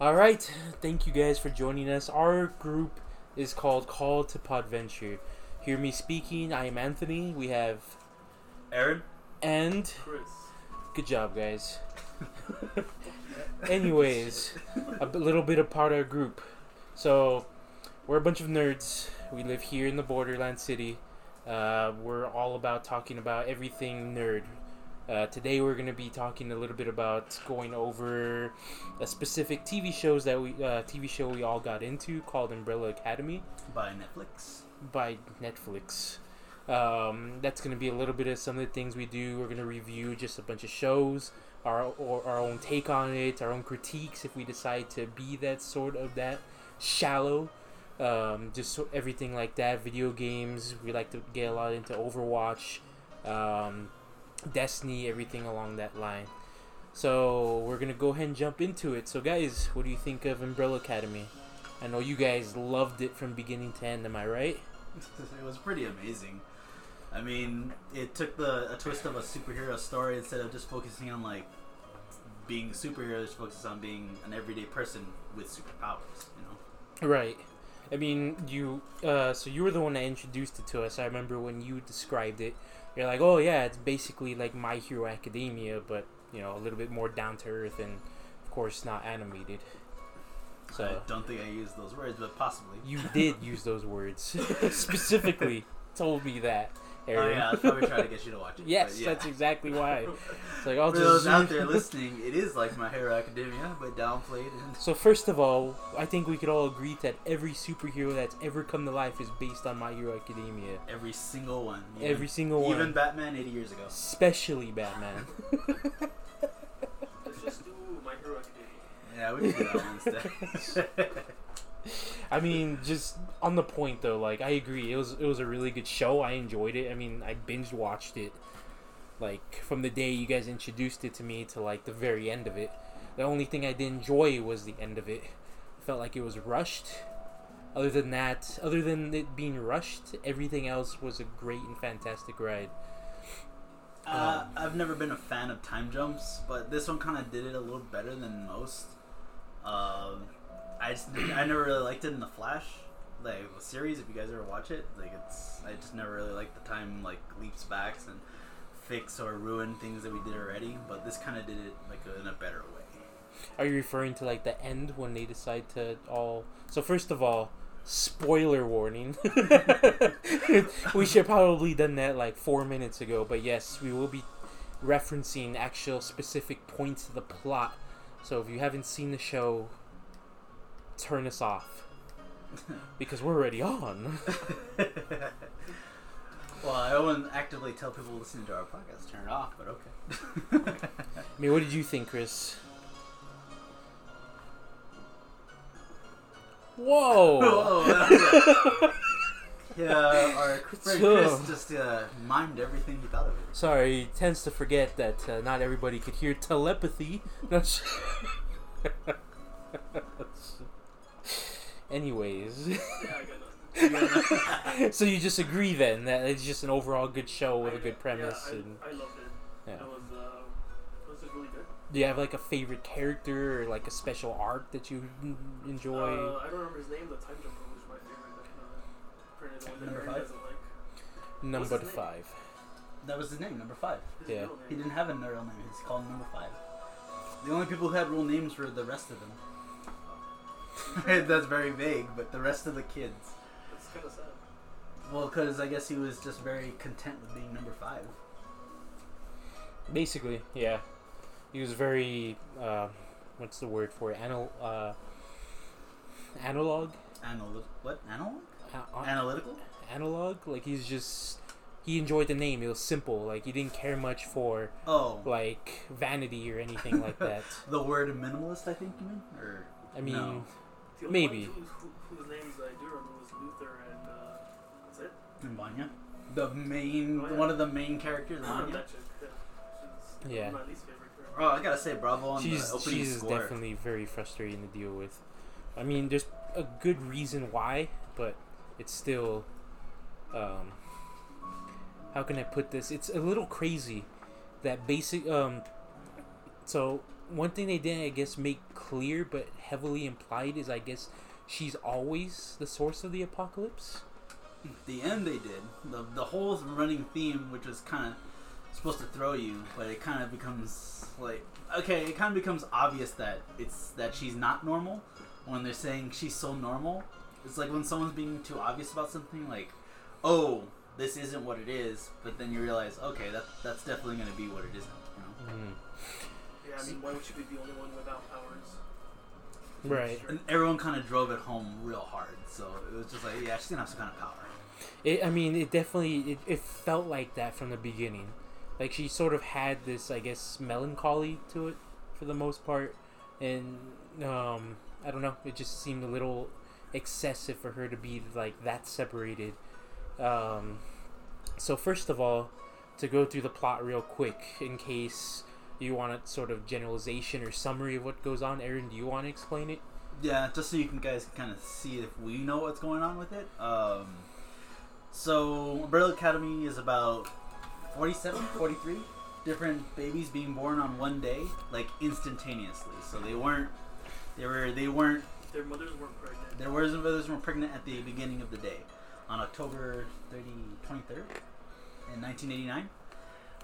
All right, thank you guys for joining us. Our group is called Call to Podventure. Hear me speaking. I am Anthony. We have Aaron? and Chris. good job, guys. Anyways, a b- little bit about our group. So, we're a bunch of nerds. We live here in the Borderland City. Uh, we're all about talking about everything nerd. Uh, today, we're going to be talking a little bit about going over a specific TV shows that we uh, TV show we all got into called Umbrella Academy By Netflix. by Netflix. Um, that's going to be a little bit of some of the things we do. We're going to review just a bunch of shows, our or our own take on it, our own critiques if we decide to be that sort of that shallow. Um, just so, everything like that. Video games. We like to get a lot into Overwatch, um, Destiny, everything along that line. So we're gonna go ahead and jump into it. So guys, what do you think of Umbrella Academy? I know you guys loved it from beginning to end. Am I right? it was pretty amazing. I mean, it took the a twist of a superhero story instead of just focusing on like being a superhero, just focuses on being an everyday person with superpowers. You know. Right. I mean, you. Uh, so you were the one that introduced it to us. I remember when you described it. You're like, oh yeah, it's basically like My Hero Academia, but you know, a little bit more down to earth and, of course, not animated. So I don't think I used those words, but possibly. you did use those words specifically. Told me that, Oh Aaron. yeah, I was probably trying to get you to watch it. yes, yeah. that's exactly why. It's like I'll For just those out there listening, it is like My Hero Academia, but downplayed. And So first of all, I think we could all agree that every superhero that's ever come to life is based on My Hero Academia. every single one. Even, Every single one. Even Batman 80 years ago. especially Batman. Let's just do My Hero Academia. Yeah, we can do that one instead. I mean, just on the point though, like I agree, it was it was a really good show. I enjoyed it. I mean, I binge watched it, like from the day you guys introduced it to me to like the very end of it. The only thing I didn't enjoy was the end of it. I felt like it was rushed. Other than that, other than it being rushed, everything else was a great and fantastic ride. Uh, I've never been a fan of time jumps, but this one kind of did it a little better than most. Um, I just I never really liked it in the Flash, like series. If you guys ever watch it, like it's I just never really liked the time like leaps back and fix or ruin things that we did already. But this kind of did it like in a better way. Are you referring to like the end when they decide to all? So first of all, spoiler warning. we should probably done that like four minutes ago, but yes, we will be referencing actual specific points of the plot. So if you haven't seen the show, turn us off because we're already on. well, I wouldn't actively tell people listening to our podcast to turn it off, but okay. I mean, what did you think, Chris? Whoa! Whoa, yeah, our friend Chris just uh, mimed everything he thought of it. Sorry, he tends to forget that uh, not everybody could hear telepathy. Anyways, Yeah, I got nothing. so you just agree then that it's just an overall good show with a I- good premise, Yeah, I, and I loved it. yeah. It was, uh, it was just really good. do you have like a favorite character or like a special arc that you n- enjoy? Uh, I don't remember his name. The time jumper was my favorite. Uh, one Number five? like. Number his name? five. That was his name, number five. His Yeah. real He didn't have a real name. He's called number five. The only people who had real names were the rest of them. That's very vague, but the rest of the kids. It's kind of sad. Well, because I guess he was just very content with being number five. Basically, yeah. He was very, uh, what's the word for it? Anal, uh, analog? Anal- what? Analog? A- a- Analytical? analog. Like he's just he enjoyed the name. It was simple. Like he didn't care much for Oh, like vanity or anything like that. the word minimalist, I think you mean? Or I mean, No. The Maybe. ones Who, who, whose names I do remember was Luther and uh, that's it. and Vanya? The main, Oh, yeah. one of the main characters, Ah, Vanya? Yeah. She's Yeah. my least favorite. Oh, I gotta say, bravo on she's the opening she's score. definitely very frustrating to deal with. I mean, there's a good reason why, but it's still, um, how can I put this? It's a little crazy that basic um, so one thing they didn't, I guess, make clear but heavily implied is, I guess, she's always the source of the apocalypse. the end they did the the whole running theme, which was kind of supposed to throw you, but it kind of becomes like okay, it kind of becomes obvious that it's that she's not normal when they're saying she's so normal. It's like when someone's being too obvious about something, like oh this isn't what it is, but then you realize okay that that's definitely going to be what it isn't. You know? Mm. Yeah, I mean, why would she be the only one without powers? Right. And everyone kind of drove it home real hard, so it was just like yeah, she's gonna have some kind of power. It, I mean, it definitely it, it felt like that from the beginning. Like she sort of had this, I guess, melancholy to it for the most part, and um, I don't know. It just seemed a little excessive for her to be like that separated. Um, so first of all, to go through the plot real quick, in case you want a sort of generalization or summary of what goes on, Aaron, do you want to explain it? Yeah, just so you can guys can kind of see if we know what's going on with it. Um, so Umbrella Academy is about 47, 43 different babies being born on one day, like instantaneously. So they weren't, they were, they weren't. Their mothers weren't pregnant. Their mothers mothers were pregnant at the beginning of the day, on October 30, 23rd, in 1989.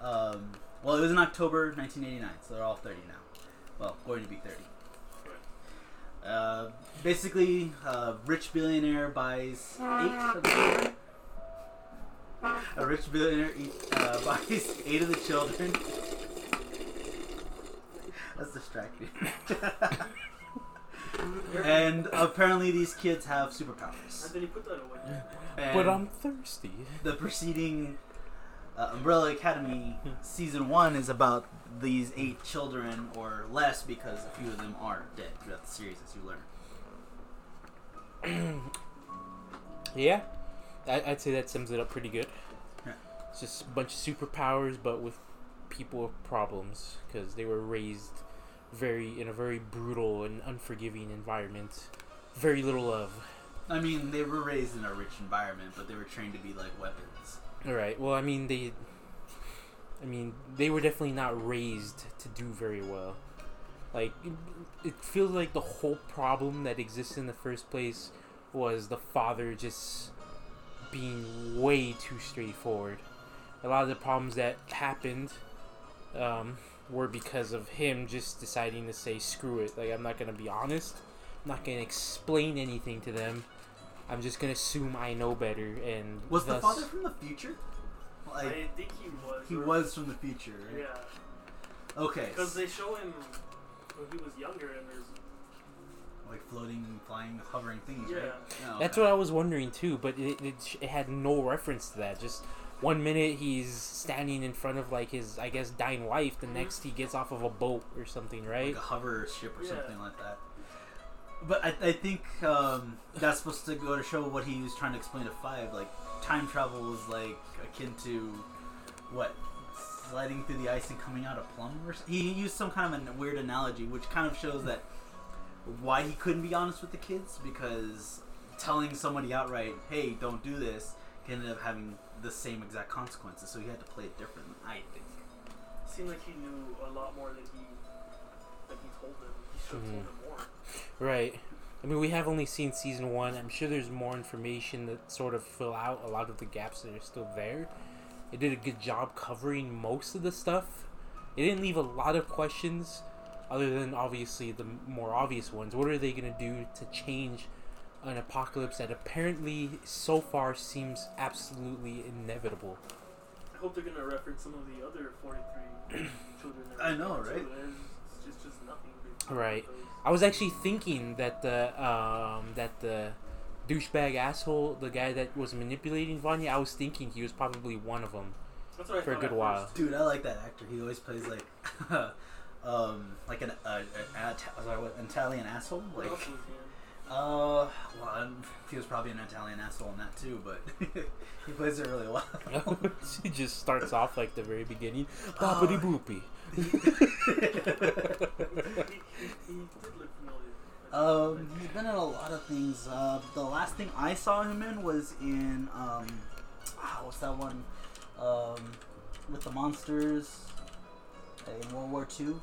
Um, well, it was in October 1989, so they're all 30 now. Well, going to be 30. Uh, basically, a rich billionaire buys eight of the children. A rich billionaire eat, uh, buys eight of the children. That's distracting. and apparently, these kids have superpowers. And then he put that away. And but I'm thirsty. the preceding uh, Umbrella Academy season one is about these eight children or less because a few of them are dead throughout the series, as you learn. Yeah, I, I'd say that sums it up pretty good. Yeah. It's just a bunch of superpowers, but with people with problems because they were raised very in a very brutal and unforgiving environment. Very little love. I mean, they were raised in a rich environment, but they were trained to be like weapons. All right. Well, I mean they. I mean they were definitely not raised to do very well. Like it, feels like the whole problem that exists in the first place was the father just being way too straightforward. A lot of the problems that happened um, were because of him just deciding to say screw it. Like I'm not gonna be honest. I'm not gonna explain anything to them. I'm just gonna assume I know better and Was the father from the future? I Like think he was. he or- was from the future, right? Yeah, Okay. because they show him when he was younger, and there's Like floating, flying, hovering things, yeah. right? Oh, That's what I was wondering too, but it, it, it had no reference to that. Just one minute he's standing in front of like his, I guess, dying wife. The Mhm. next he gets off of a boat or something, right? like a hover ship or Yeah. something like that. But I, I think um, that's supposed to go to show what he was trying to explain to Five. Like time travel is like akin to what sliding through the ice and coming out a plum. Or s- he used some kind of a weird analogy, which kind of shows that why he couldn't be honest with the kids because telling somebody outright, "Hey, don't do this," can end up having the same exact consequences. So he had to play it differently. I think. seemed like he knew a lot more than he than he told them. He should have told them more. Right. I mean, we have only seen season one. I'm sure there's more information that sort of fill out a lot of the gaps that are still there. It did a good job covering most of the stuff. It didn't leave a lot of questions, other than obviously the more obvious ones. What are they going to do to change an apocalypse that apparently so far seems absolutely inevitable? I hope they're gonna reference some of the other 43 children. I know, right? It's just, just nothing. To- Right. I was actually thinking that the um, that the douchebag asshole, the guy that was manipulating Vanya, I was thinking he was probably one of them. That's what for a good while. first. Dude, I like that actor. He always plays like, um, like an uh, an, sorry, an Italian asshole. What Like, else was he in? uh, well, I'm- he was probably an Italian asshole in that too, but he plays it really well. he just starts off like the very beginning, Oh. boppity boopy. he, he, he did look familiar. um, he's been in a lot of things. Uh, the last thing I saw him in was in um, ah, what's that one? Um, with the monsters in World War Two.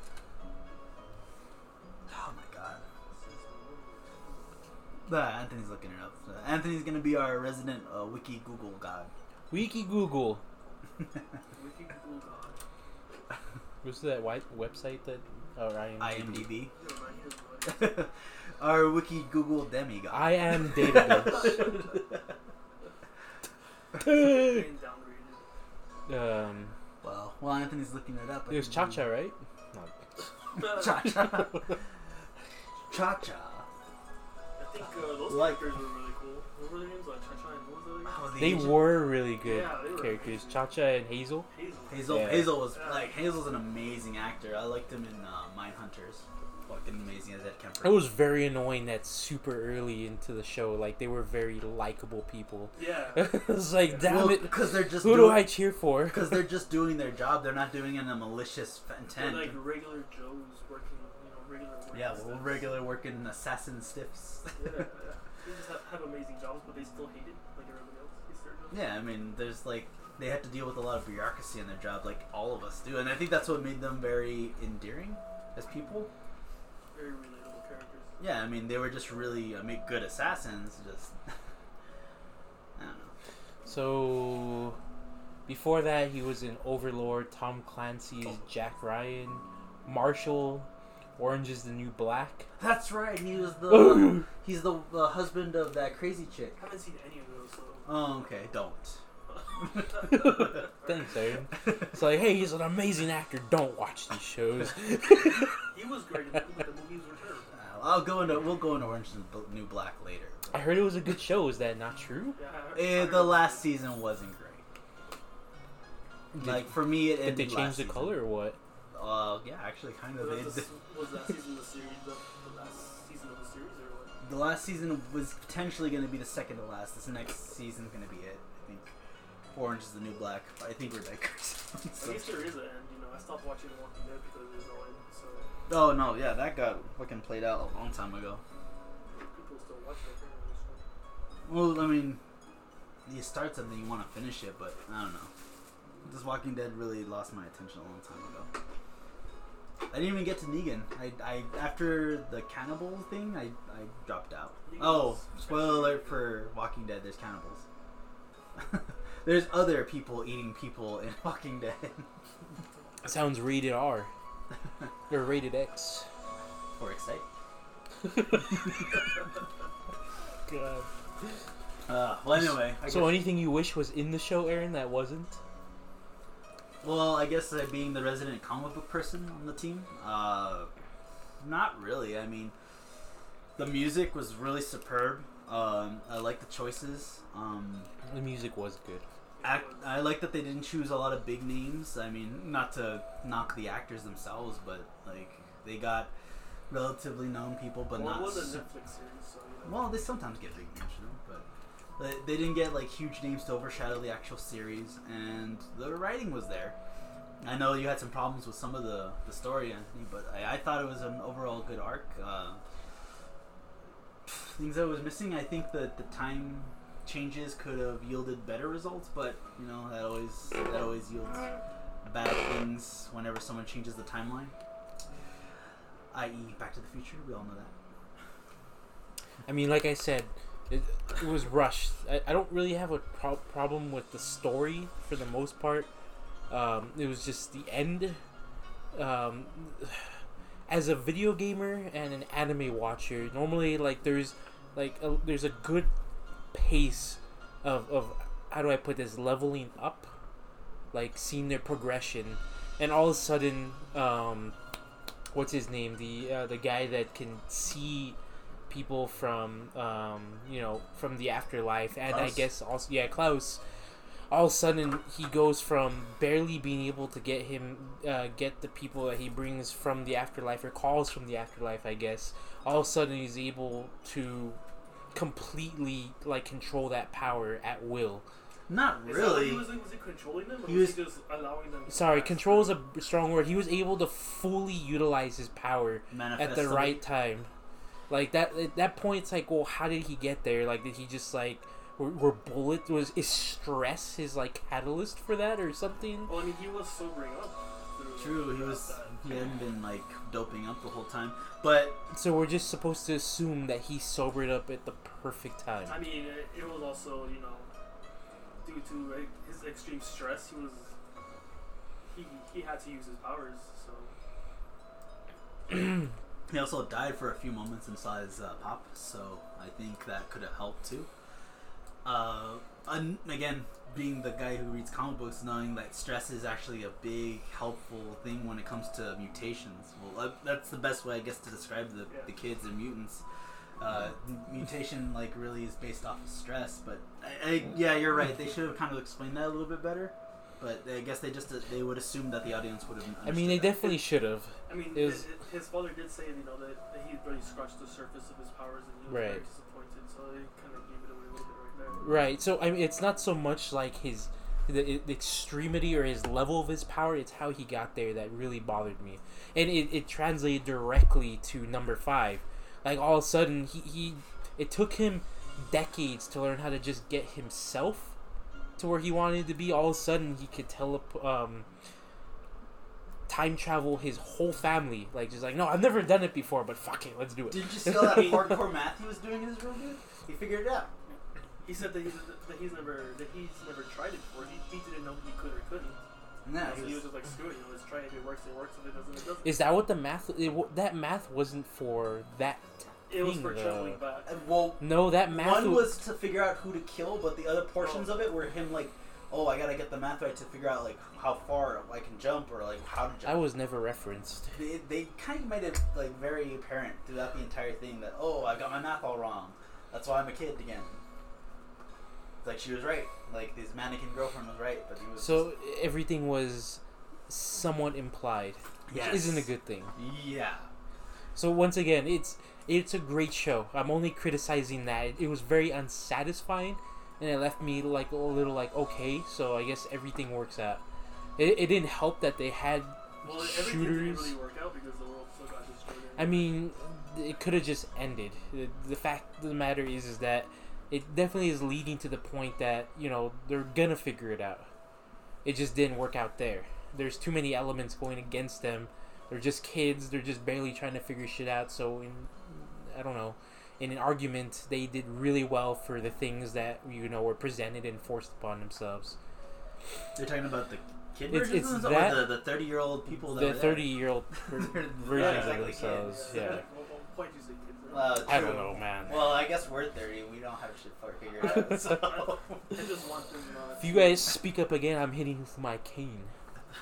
Nah, Anthony's looking it up. So Anthony's gonna be our resident uh, wiki Google god. Wiki Google. Wiki Google God. What's that white website that? Oh, IMDb. IMDb. Yeah, man, he is what? our wiki Google demigod. I am database. Getting downgraded. um, well, while Anthony's looking it up, I it was can- Cha Cha, right? Cha cha. Cha cha. I think uh, those Like- characters were really cool. What were their names? Like Cha Cha and what was the other guy? Oh, the They Asian- were really good Yeah, they were characters. amazing. Cha Cha and Hazel. Hazel. Hazel. Yeah. Hazel was Yeah. like Hazel's an amazing actor. I liked him in uh, Mindhunters. Fucking amazing as Ed Kemper. It was very annoying that super early into the show, like they were very likable people. Yeah. it was like, damn well, it, because they're just who do doing, I cheer for? Because they're just doing their job. They're not doing it in a malicious f- They're intent. like regular Joes working, you regular yeah, and well, stuff. regular working assassin stiffs. Yeah, yeah. They just have, have amazing jobs, but they still hate it, like everybody else hates their jobs. Yeah, I mean, there's like they have to deal with a lot of bureaucracy in their job, like all of us do, and I think that's what made them very endearing as people. Very relatable characters. Yeah, I mean, they were just really uh, make good assassins. Just I don't know. So, before that, he was in Overlord, Tom Clancy's Jack Ryan, Marshall, Orange is the New Black. That's right. He was the he's the uh, husband of that crazy chick. I haven't seen any of those, so. Oh, okay. Don't. Thanks, Aaron. It's like, hey, he's an amazing actor. Don't watch these shows. he was great in it, but the movies were terrible. Uh, I'll go into we'll go into Orange and Bl- New Black later. I heard it was a good show. Is that not true? Yeah, I heard- Eh, the last season wasn't great. Did, Like for me, it did ended they change the season. color or what? Uh, yeah, actually, kind of. Was, this, was that season of the series the, the last season of the series or what? the last season was potentially going to be the second to last. This next season's going to be it. I think Orange is the New Black. But I think we're digressing. At least there is an end, you know. I stopped watching The Walking Dead because there's no end, so oh no, yeah, that got fucking played out a long time ago. people still watch it. Well, I mean, you start something, you want to finish it, but I don't know. This Walking Dead really lost my attention a long time ago. I didn't even get to Negan. I, I after the cannibal thing, I, I dropped out. Oh, spoiler alert for Walking Dead. There's cannibals. there's other people eating people in Walking Dead. Sounds rated R or rated X. For excite. God. Uh, well, anyway. So anything you wish was in the show, Aaron, that wasn't? Well, I guess uh, being the resident comic book person on the team, uh, not really. I mean, the music was really superb. Um, I like the choices. Um, The music was good. act, I like that they didn't choose a lot of big names. I mean, not to knock the actors themselves, but like they got relatively known people, but well, not. it was a Netflix series, so you know. well, they sometimes get big names, you know, but they, didn't get like huge names to overshadow the actual series, and the writing was there. I know you had some problems with some of the, the story, but I, I thought it was an overall good arc. Uh, things I was missing, I think that the time changes could have yielded better results, but you know that always that always yields bad things whenever someone changes the timeline. I.e., Back to the Future. We all know that. I mean, like I said, it, it was rushed. I, I don't really have a pro- problem with the story for the most part. Um, it was just the end. Um, as a video gamer and an anime watcher, normally like there's like a, there's a good pace of of how do I put this leveling up, like seeing their progression, and all of a sudden, um, what's his name? The uh, the guy that can see people from um, you know from the afterlife, and I guess also yeah Klaus. All of a sudden, he goes from barely being able to get him uh, get the people that he brings from the afterlife or calls from the afterlife. I guess all of a sudden he's able to completely like control that power at will. Not Is that what really. he was, was he controlling them, or He was, was- he just allowing them? Sorry, pass? control is a strong word. He was able to fully utilize his power at the right time. Like that at that point, it's like, well, how did he get there? Like, did he just like were, were bullet was is stress his like catalyst for that or something? Well, I mean, he was sobering up True, he was. that. He hadn't been like doping up the whole time, but So we're just supposed to assume that he sobered up at the perfect time. I mean, it, it was also you know due to like, his extreme stress. He was he he had to use his powers. So he also died for a few moments and saw his uh, pop, so I think that could have helped too. Uh, and again, being the guy who reads comic books, knowing that stress is actually a big helpful thing when it comes to mutations. Well, that, that's the best way, I guess, to describe the, Yeah. the kids and mutants. Uh, mutation like really is based off of stress, but I, I, yeah, you're right. They should have kind of explained that a little bit better. But I guess they just they would assume that the audience would have. I mean, they that. definitely should have. I mean, It was- his, his father did say you know that, that he really scratched the surface of his powers and he was very disappointed. So they kind of gave it away a little bit right there. Right. So I mean, it's not so much like his the, the extremity or his level of his power. It's how he got there that really bothered me, and it, it translated directly to number five. Like all of a sudden, he, he it took him decades to learn how to just get himself to where he wanted to be. All of a sudden, he could telep um time travel his whole family. Like just like no, I've never done it before, but fuck it, let's do it. Did you see all that hardcore math he was doing in his real good? He figured it out. He said that he's that he's never that he's never tried it before. He, he didn't know he could or couldn't. Nah, so he he was, was just like, screw it, you know, let's try it. If it works, it works. If it doesn't, it doesn't. Is that what the math? It, that math wasn't for that. It was for though. traveling back. uh, well, No, that math. one wa- was to figure out who to kill, but the other portions of it were him like, oh, I gotta get the math right to figure out like how far I can jump or like how to I jump. was never referenced. They, they kind of made it like very apparent throughout the entire thing that oh, I got my math all wrong. That's why I'm a kid again. It's like she was right. Like his mannequin girlfriend was right, but he was So everything was somewhat implied, which Yes. isn't a good thing. yeah. So once again, it's it's a great show. I'm only criticizing that it was very unsatisfying, and it left me like a little like okay. So I guess everything works out. It, it didn't help that they had Well, shooters. didn't really work out because the world still got destroyed. I mean, it could have just ended. The, the fact of the matter is, is that it definitely is leading to the point that you know they're gonna figure it out. It just didn't work out there. There's too many elements going against them. They're just kids. They're just barely trying to figure shit out. So, in I don't know, in an argument, they did really well for the things that you know were presented and forced upon themselves. You're talking about the kid It's- versions it's or that- the the thirty year old people that The thirty-year-old versions exactly of themselves. kids. Yeah, Like, what, what point you kids? Uh, I don't know, man. Well, I guess we're 30. We don't have shit for figured out. So. I just want them. If you guys speak up again, I'm hitting you with my cane.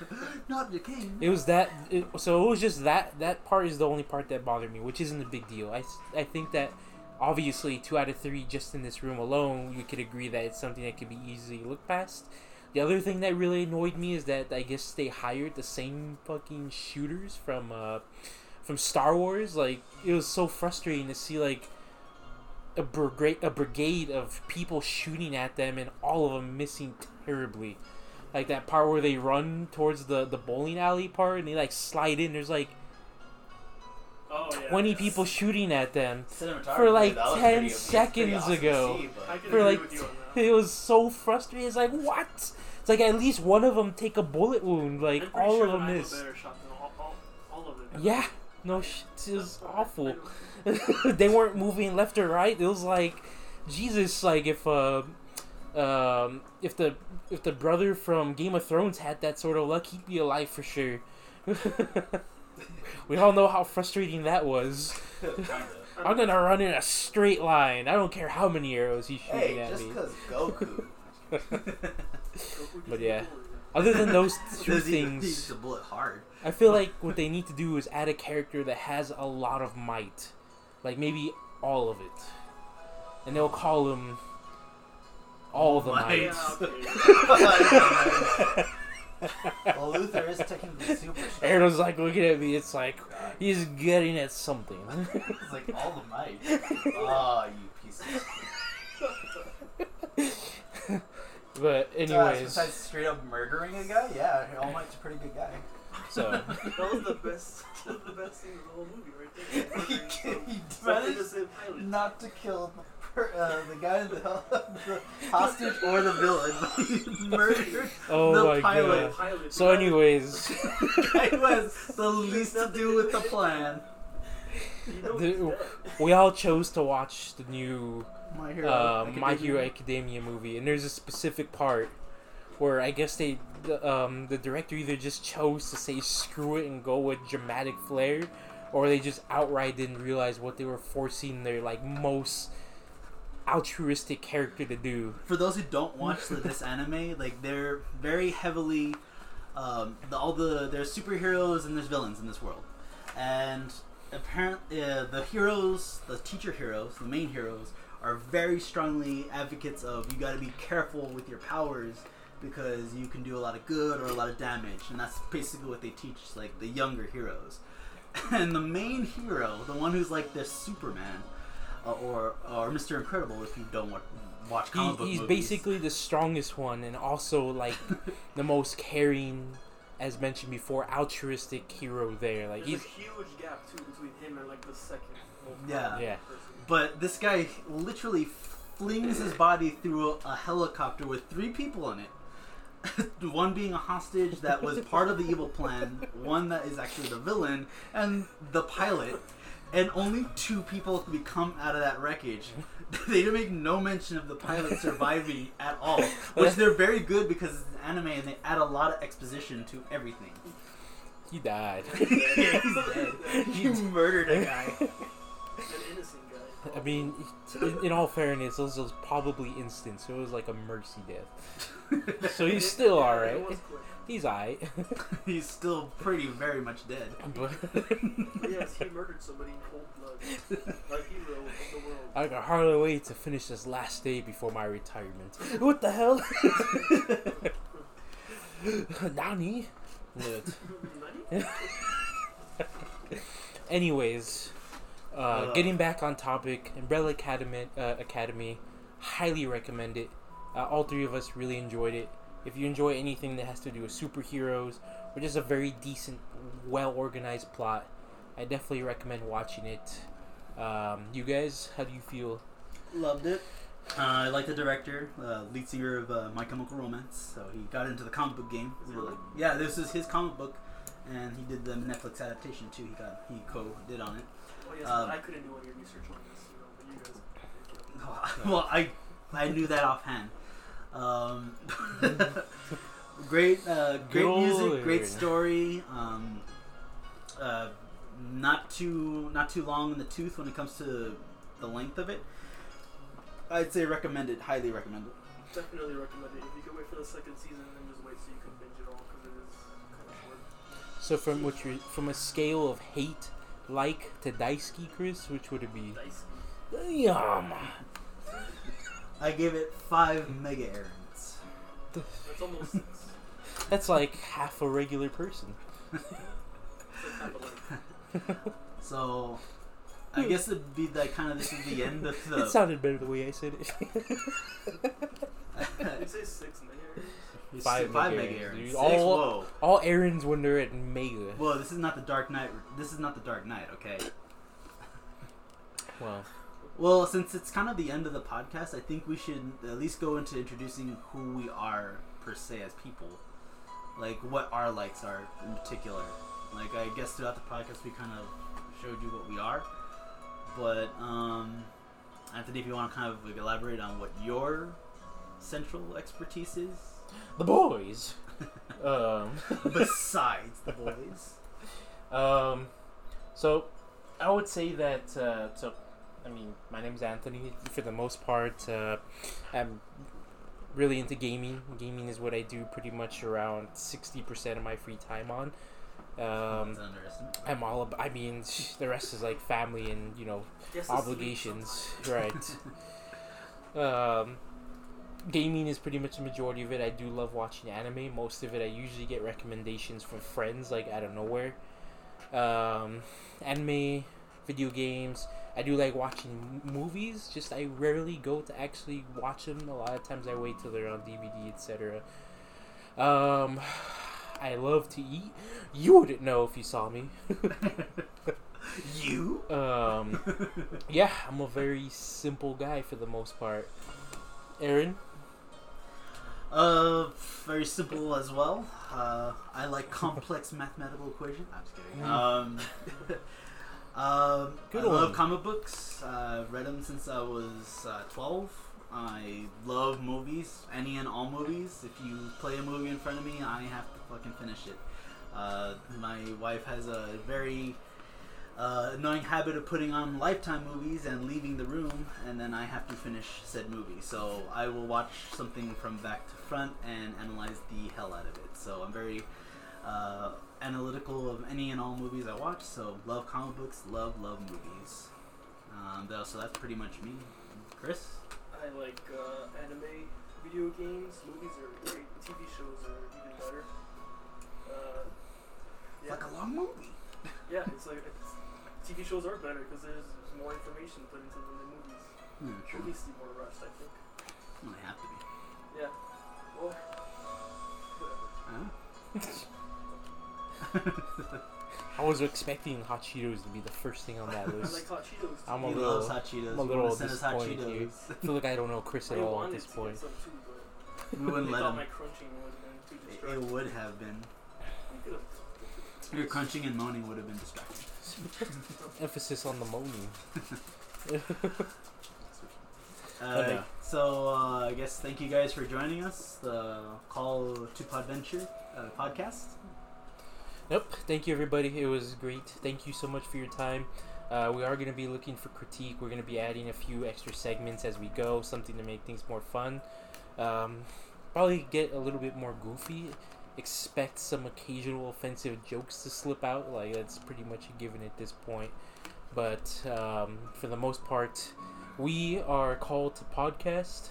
Not the king. It was that. It, so it was just that. That part is the only part that bothered me, which isn't a big deal. I, I think that obviously two out of three just in this room alone, you could agree that it's something that could be easily looked past. The other thing that really annoyed me is that I guess they hired the same fucking shooters from uh, from Star Wars. Like it was so frustrating to see like a brigade a brigade of people shooting at them and all of them missing terribly. Like that part where they run towards the the bowling alley part and they like slide in. There's like oh, yeah, 20 yes. people shooting at them. For, like, that 10 pretty- it's pretty seconds awesome ago. see, but- I can For like, with you on that. it was so frustrating. It's like what? It's like at least one of them take a bullet wound. Like I'm all sure of them that I have miss. a better shot than all, all, all of them. Yeah, no shit. It was awful. They weren't moving left or right. It was like Jesus. Like if uh, um, if the if the brother from Game of Thrones had that sort of luck, he'd be alive for sure. we all know how frustrating that was. I'm gonna run in a straight line. I don't care how many arrows he's shooting Hey, at just me. because Goku. Goku But yeah. Other than those two Does he- he things, the bullet hard. I feel like what they need to do is add a character that has a lot of might, like maybe all of it, and they'll call him all the Might. might. Yeah, okay. well, Luther is technically super strong. Aaron's like looking at me. It's like he's getting at something. It's like all the might. Oh, ah, you piece of but shit. anyways, besides straight up murdering a guy, yeah, All Might's a pretty good guy. so that was the best, the best scene of the whole movie, right there. He- he Some managed innocent pilot. Not to kill the uh, the guy, the, the hostage or the villain. murdered Oh the my pilot. god. Pilot, So, anyways, the was the least to do with the plan. you know the- we all chose to watch the new My hero. uh, My Academia. Hero Academia movie, and there's a specific part where I guess they, the, um, the director either just chose to say screw it and go with dramatic flair, or they just outright didn't realize what they were forcing their like most altruistic character to do. For those who don't watch the, this anime, like they're very heavily, um, the, all the there's superheroes and there's villains in this world, and apparently uh, the heroes, the teacher heroes, the main heroes, are very strongly advocates of you got to be careful with your powers because you can do a lot of good or a lot of damage, and that's basically what they teach like the younger heroes. And the main hero, the one who's like the Superman, uh, or or Mister Incredible, if you don't watch, watch He, book he's movies. basically the strongest one, and also like the most caring, as mentioned before, altruistic hero there. Like There's he's a huge gap too between him and like the second. Yeah. Yeah. person. But this guy literally flings his body through a, a helicopter with three people in it. one being a hostage that was part of the evil plan, one that is actually the villain, and the pilot. And only two people could come out of that wreckage. They make no mention of the pilot surviving at all, which they're very good because it's an anime and they add a lot of exposition to everything. he died. yeah, he's dead. He murdered a guy. An innocent guy. I mean, in, in all fairness, this was probably instant, so it was like a mercy death. So he's still Yeah, alright. It was quick. He's alright. He's still pretty, very much dead. but Yes, he murdered somebody in cold blood. A hero of the world. I can hardly wait to finish this last day before my retirement. What the hell? Nani? Nani? anyways, uh, Uh. getting back on topic, Umbrella Academy, uh, Academy, highly recommend it. Uh, all three of us really enjoyed it. If you enjoy anything that has to do with superheroes or just a very decent, well organized plot, I definitely recommend watching it. Um, you guys, how do you feel? Loved it. Uh, I like the director, uh, lead singer of uh, My Chemical Romance. So he got into the comic book game. Really. really? Yeah, this is his comic book, and he did the Netflix adaptation too. He got he co-did on it. Oh yes, Um, I couldn't do any research on this, you know, but you guys. well, I I knew that offhand. Um, great, uh, great Good music, great story. Um, uh, not too not too long in the tooth when it comes to the length of it. I'd say recommend it, highly recommend it. Definitely recommend it. If you can wait for the second season, then just wait so you can binge it all because it is kind of short. So from what you from a scale of hate like to Daisuke, Chris, which would it be? Dicey. Yum. I gave it five mega errands. That's almost. It's That's like half a regular person. like half a life. So I guess it'd be like kind of this is the end of the. It sounded better the way I said it. Did you say six minutes? Five five mega mega errands, errands. Six, All- whoa. All errands when they're at Mega. Whoa, this is not the Dark Knight. This is not the Dark Knight, okay? Well, Well, since it's kind of the end of the podcast, I think we should at least go into introducing who we are per se as people. Like what our likes are in particular. Like I guess throughout the podcast we kind of showed you what we are. But um Anthony, if you want to kind of like, elaborate on what your central expertise is, the boys. um, besides the boys. um, so I would say that. Uh, so, I mean, my name's Anthony. For the most part, uh, I'm really into gaming. Gaming is what I do pretty much around sixty percent of my free time on. Um, That's an underestimate. I'm all about. I mean, the rest is like family and you know obligations, right? um, gaming is pretty much the majority of it. I do love watching anime. Most of it, I usually get recommendations from friends, like out of nowhere. Um, anime, video games. I do like watching movies. Just I rarely go to actually watch them. A lot of times I wait till they're on DVD, etc. Um, I love to eat. You wouldn't know if you saw me. You? Um, yeah, I'm a very simple guy for the most part. Aaron, Uh, very simple as well. Uh, I like complex mathematical equations. I'm just kidding. Um, um, Good I love comic books. Uh, read them since I was uh, 12. I love movies, any and all movies. If you play a movie in front of me, I have to fucking finish it. Uh, my wife has a very uh, annoying habit of putting on Lifetime movies and leaving the room, and then I have to finish said movie. So I will watch something from back to front and analyze the hell out of it. So I'm very uh, analytical of any and all movies I watch. So love comic books, love love movies. Um, though, so that's pretty much me. Chris, I like uh, anime, video games, movies are great. TV shows are even better. Uh, yeah, like a long movie. yeah, it's like it's, TV shows are better because there's, there's more information put into them than movies. Hmm, At true. least more rushed, I think. Well, they have to be. Yeah. Well, whatever. Huh? I was expecting hot Cheetos to be the first thing on that I list. like hot Cheetos. I'm a he little- loves hot Cheetos. I'm a little wanna send us hot disappointed here. I feel like I don't know Chris at all at this point. some too, We wouldn't let him. my crunching would have been too It, it would have been. We could've- Your crunching and moaning would have been distracting. Emphasis on the moaning. Uh, So uh, I guess thank you guys for joining us. The Call to Podventure uh, podcast. Nope. Thank you, everybody. It was great. Thank you so much for your time. Uh, we are going to be looking for critique. We're going to be adding a few extra segments as we go, something to make things more fun. Um, probably get a little bit more goofy. Expect some occasional offensive jokes to slip out. Like, that's pretty much a given at this point. But um, for the most part, we are called to podcast,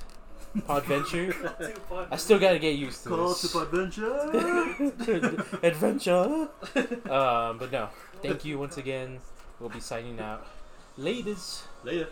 Podventure. I still got to get used to Call this. to Podventure. adventure. um, but no, thank you once again. We'll be signing out. Ladies. Later.